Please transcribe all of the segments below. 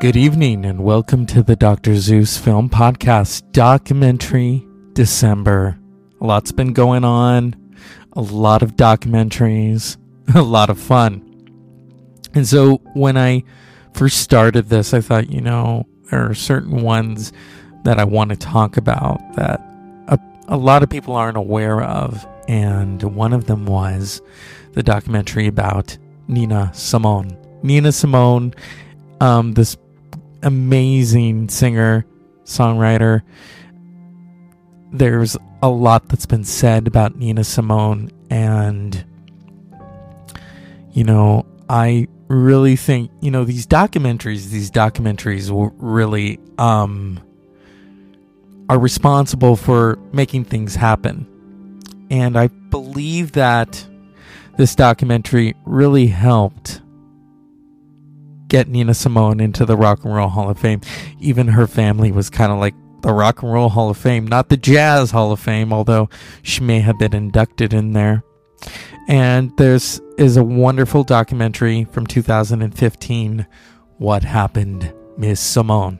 Good evening and welcome to the Dr. Zeus Film Podcast Documentary December. A lot's been going on, a lot of documentaries, a lot of fun. And so when I first started this, I thought, you know, there are certain ones that I want to talk about that a, a lot of people aren't aware of. And one of them was the documentary about Nina Simone. Nina Simone, um, this amazing singer, songwriter. There's a lot that's been said about Nina Simone, and you know, I really think you know these documentaries. These documentaries really um, are responsible for making things happen, and I believe that this documentary really helped get Nina Simone into the Rock and Roll Hall of Fame. Even her family was kind of like the Rock and Roll Hall of Fame, not the Jazz Hall of Fame, although she may have been inducted in there. And there's is a wonderful documentary from 2015, What Happened, Miss Simone.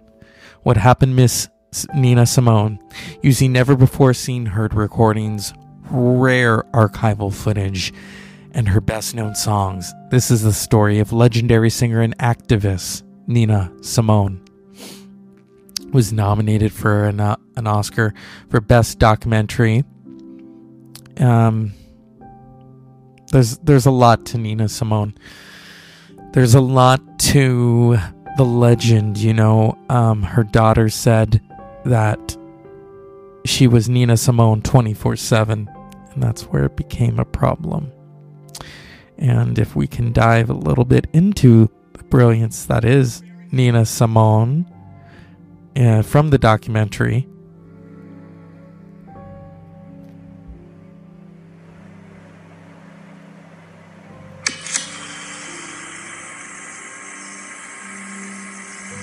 What Happened, Miss Nina Simone, using never before seen heard recordings, rare archival footage, and her best known songs. This is the story of legendary singer and activist Nina Simone. Was nominated for an, uh, an Oscar for Best Documentary. Um, there's there's a lot to Nina Simone. There's a lot to the legend. You know, um, her daughter said that she was Nina Simone 24 7, and that's where it became a problem. And if we can dive a little bit into the brilliance that is Nina Simone uh, from the documentary.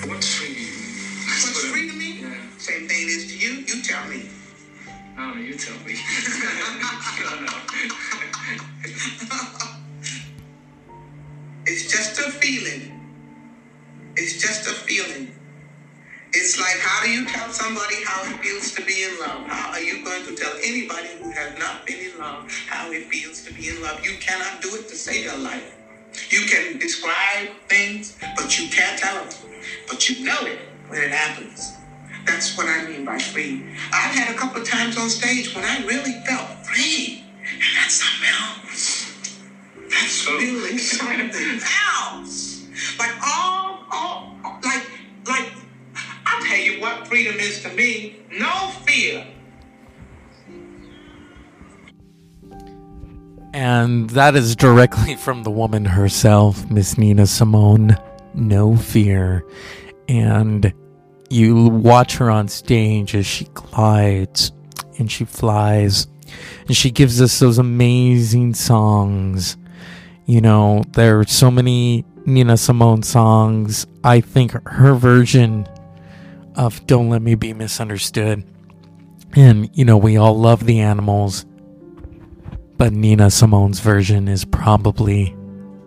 What's free you? What's free to me? Same thing is to you. You tell me. Oh, you tell me. It's just a feeling. It's like, how do you tell somebody how it feels to be in love? How are you going to tell anybody who has not been in love how it feels to be in love? You cannot do it to save your life. You can describe things, but you can't tell them. But you know it when it happens. That's what I mean by free. I've had a couple of times on stage when I really felt free. And that's something else. That's So- really something else. Like all, all, like, like, I'll tell you what freedom is to me. No fear. And that is directly from the woman herself, Miss Nina Simone. No fear. And you watch her on stage as she glides and she flies and she gives us those amazing songs. You know, there are so many Nina Simone songs. I think her version of Don't Let Me Be Misunderstood. And, you know, we all love the animals. But Nina Simone's version is probably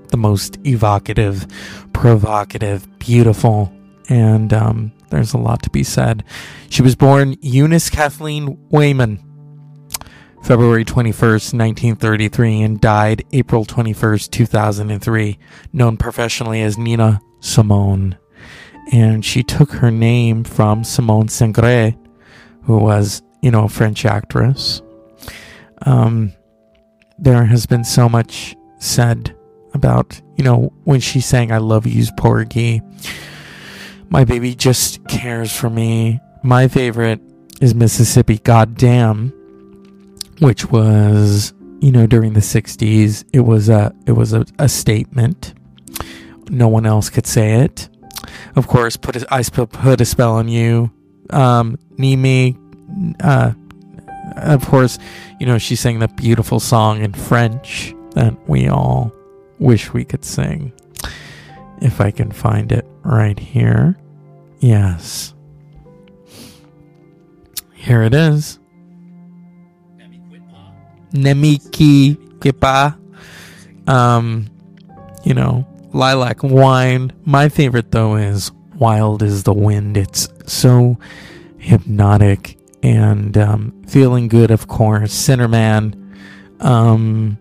the most evocative, provocative, beautiful, and um, there's a lot to be said. She was born Eunice Kathleen Wayman, February 21st, 1933, and died April 21st, 2003, known professionally as Nina Simone. And she took her name from Simone Signoret, who was, you know, a French actress. Um, there has been so much said about, you know, when she sang I Love You's Porgy. My baby just cares for me. My favorite is Mississippi Goddam, which was, you know, during the 60s. It was a it was a, a statement. No one else could say it. Of course, put a, I put a spell on you. Um, Nimi, uh, of course, you know, she sang that beautiful song in French that we all wish we could sing. If I can find it right here. Yes. Here it is. Ne me quitte pas. Um, you know, lilac wine. My favorite though is Wild is the Wind. It's so hypnotic and um, feeling good, of course. Sinnerman. Um,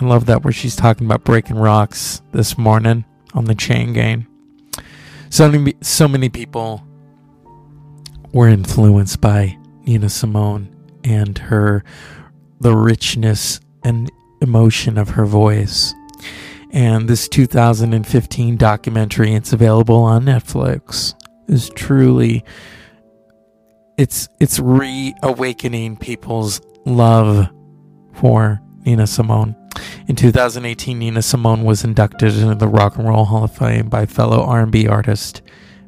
I love that where she's talking about breaking rocks this morning on the chain gang. So many, so many people were influenced by Nina Simone and her, the richness and emotion of her voice. And this 2015 documentary, it's available on Netflix, is truly it's it's reawakening people's love for Nina Simone. In 2018, Nina Simone was inducted into the Rock and Roll Hall of Fame by fellow R&B artist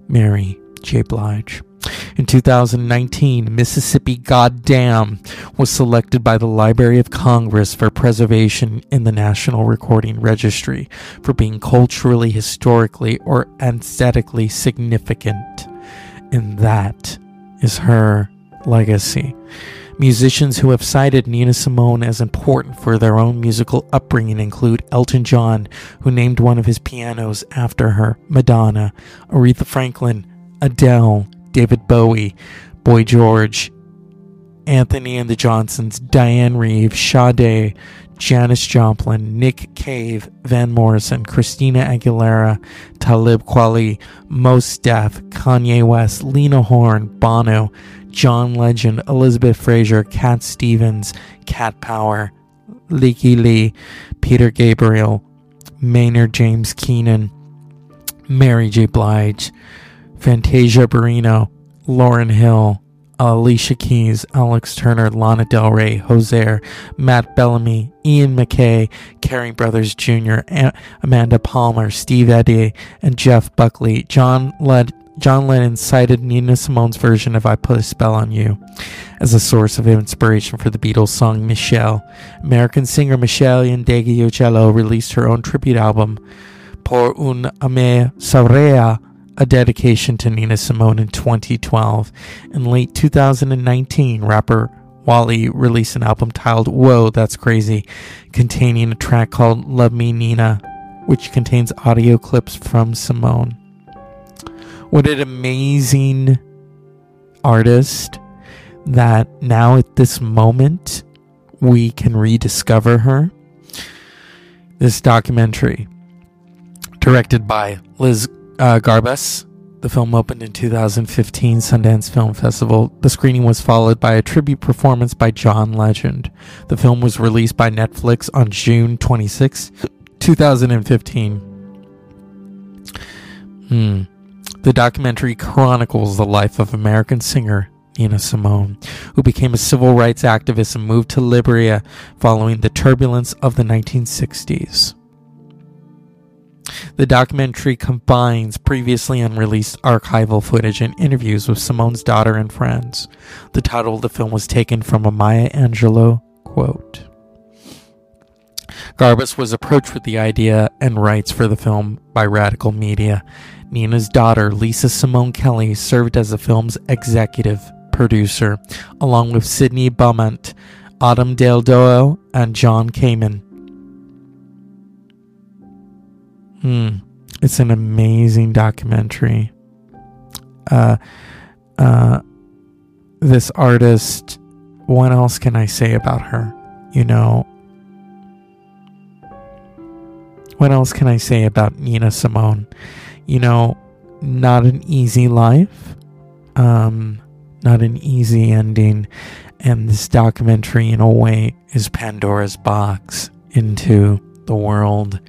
Mary J. Blige. In 2019, Mississippi Goddam was selected by the Library of Congress for preservation in the National Recording Registry for being culturally, historically, or aesthetically significant. And that is her legacy. Musicians who have cited Nina Simone as important for their own musical upbringing include Elton John, who named one of his pianos after her, Madonna, Aretha Franklin, Adele, David Bowie, Boy George, Antony and the Johnsons, Dianne Reeves, Sade, Janis Joplin, Nick Cave, Van Morrison, Christina Aguilera, Talib Kweli, Mos Def, Kanye West, Lena Horne, Bono, John Legend, Elizabeth Fraser, Cat Stevens, Cat Power, Lykke Li, Peter Gabriel, Maynard James Keenan, Mary J. Blige, Fantasia Barrino, Lauryn Hill, Alicia Keys, Alex Turner, Lana Del Rey, Hozier, Matt Bellamy, Ian MacKaye, Kerry Brothers Jr., Amanda Palmer, Steve Adey, and Jeff Buckley. John led John Lennon cited Nina Simone's version of I Put a Spell on You as a source of inspiration for the Beatles song Michelle. American singer Meshell Ndegeocello released her own tribute album, Pour une âme souveraine, a dedication to Nina Simone in 2012. In late 2019, rapper Wale released an album titled Whoa, That's Crazy, containing a track called Love Me Nina, which contains audio clips from Simone. What an amazing artist that now at this moment we can rediscover her. This documentary, directed by Liz uh, Garbus. The film opened in 2015 Sundance Film Festival. The screening was followed by a tribute performance by John Legend. The film was released by Netflix on June 26, 2015. Hmm. The documentary chronicles the life of American singer Nina Simone, who became a civil rights activist and moved to Liberia following the turbulence of the 1960s. The documentary combines previously unreleased archival footage and interviews with Simone's daughter and friends. The title of the film was taken from a Maya Angelou quote. Garbus was approached with the idea and rights for the film by Radical Media. Nina's daughter, Lisa Simone Kelly, served as the film's executive producer, along with Sidney Beaumont, Autumn Dale Doyle, and Jon Kamen. Hmm. It's an amazing documentary. Uh, uh, this artist, what else can I say about her? You know, what else can I say about Nina Simone? You know, not an easy life, um, not an easy ending, and this documentary, in a way, is Pandora's box into the world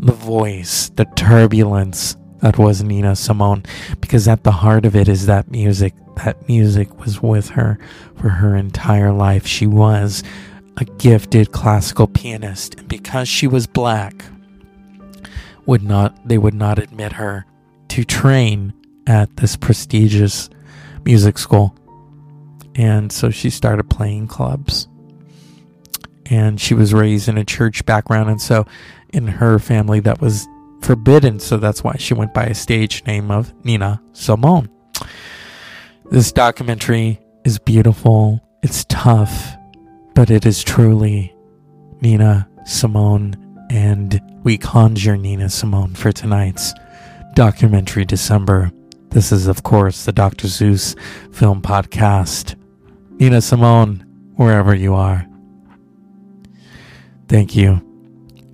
the voice, the turbulence that was Nina Simone, because at the heart of it is that music. That music was with her for her entire life. She was a gifted classical pianist, and because she was black, would not they would not admit her to train at this prestigious music school. And so she started playing clubs. And she was raised in a church background, and so in her family that was forbidden, so that's why she went by a stage name of Nina Simone. This documentary is beautiful, it's tough, but it is truly Nina Simone, and we conjure Nina Simone for tonight's documentary December This is, of course, the Dr. Zeus Film Podcast. Nina Simone, wherever you are. Thank you.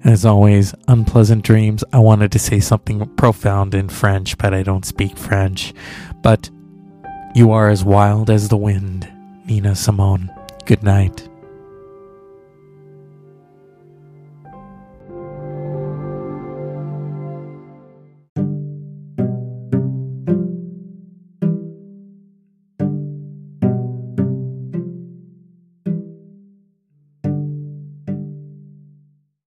As always, unpleasant dreams. I wanted to say something profound in French, but I don't speak French. But you are as wild as the wind, Nina Simone. Good night.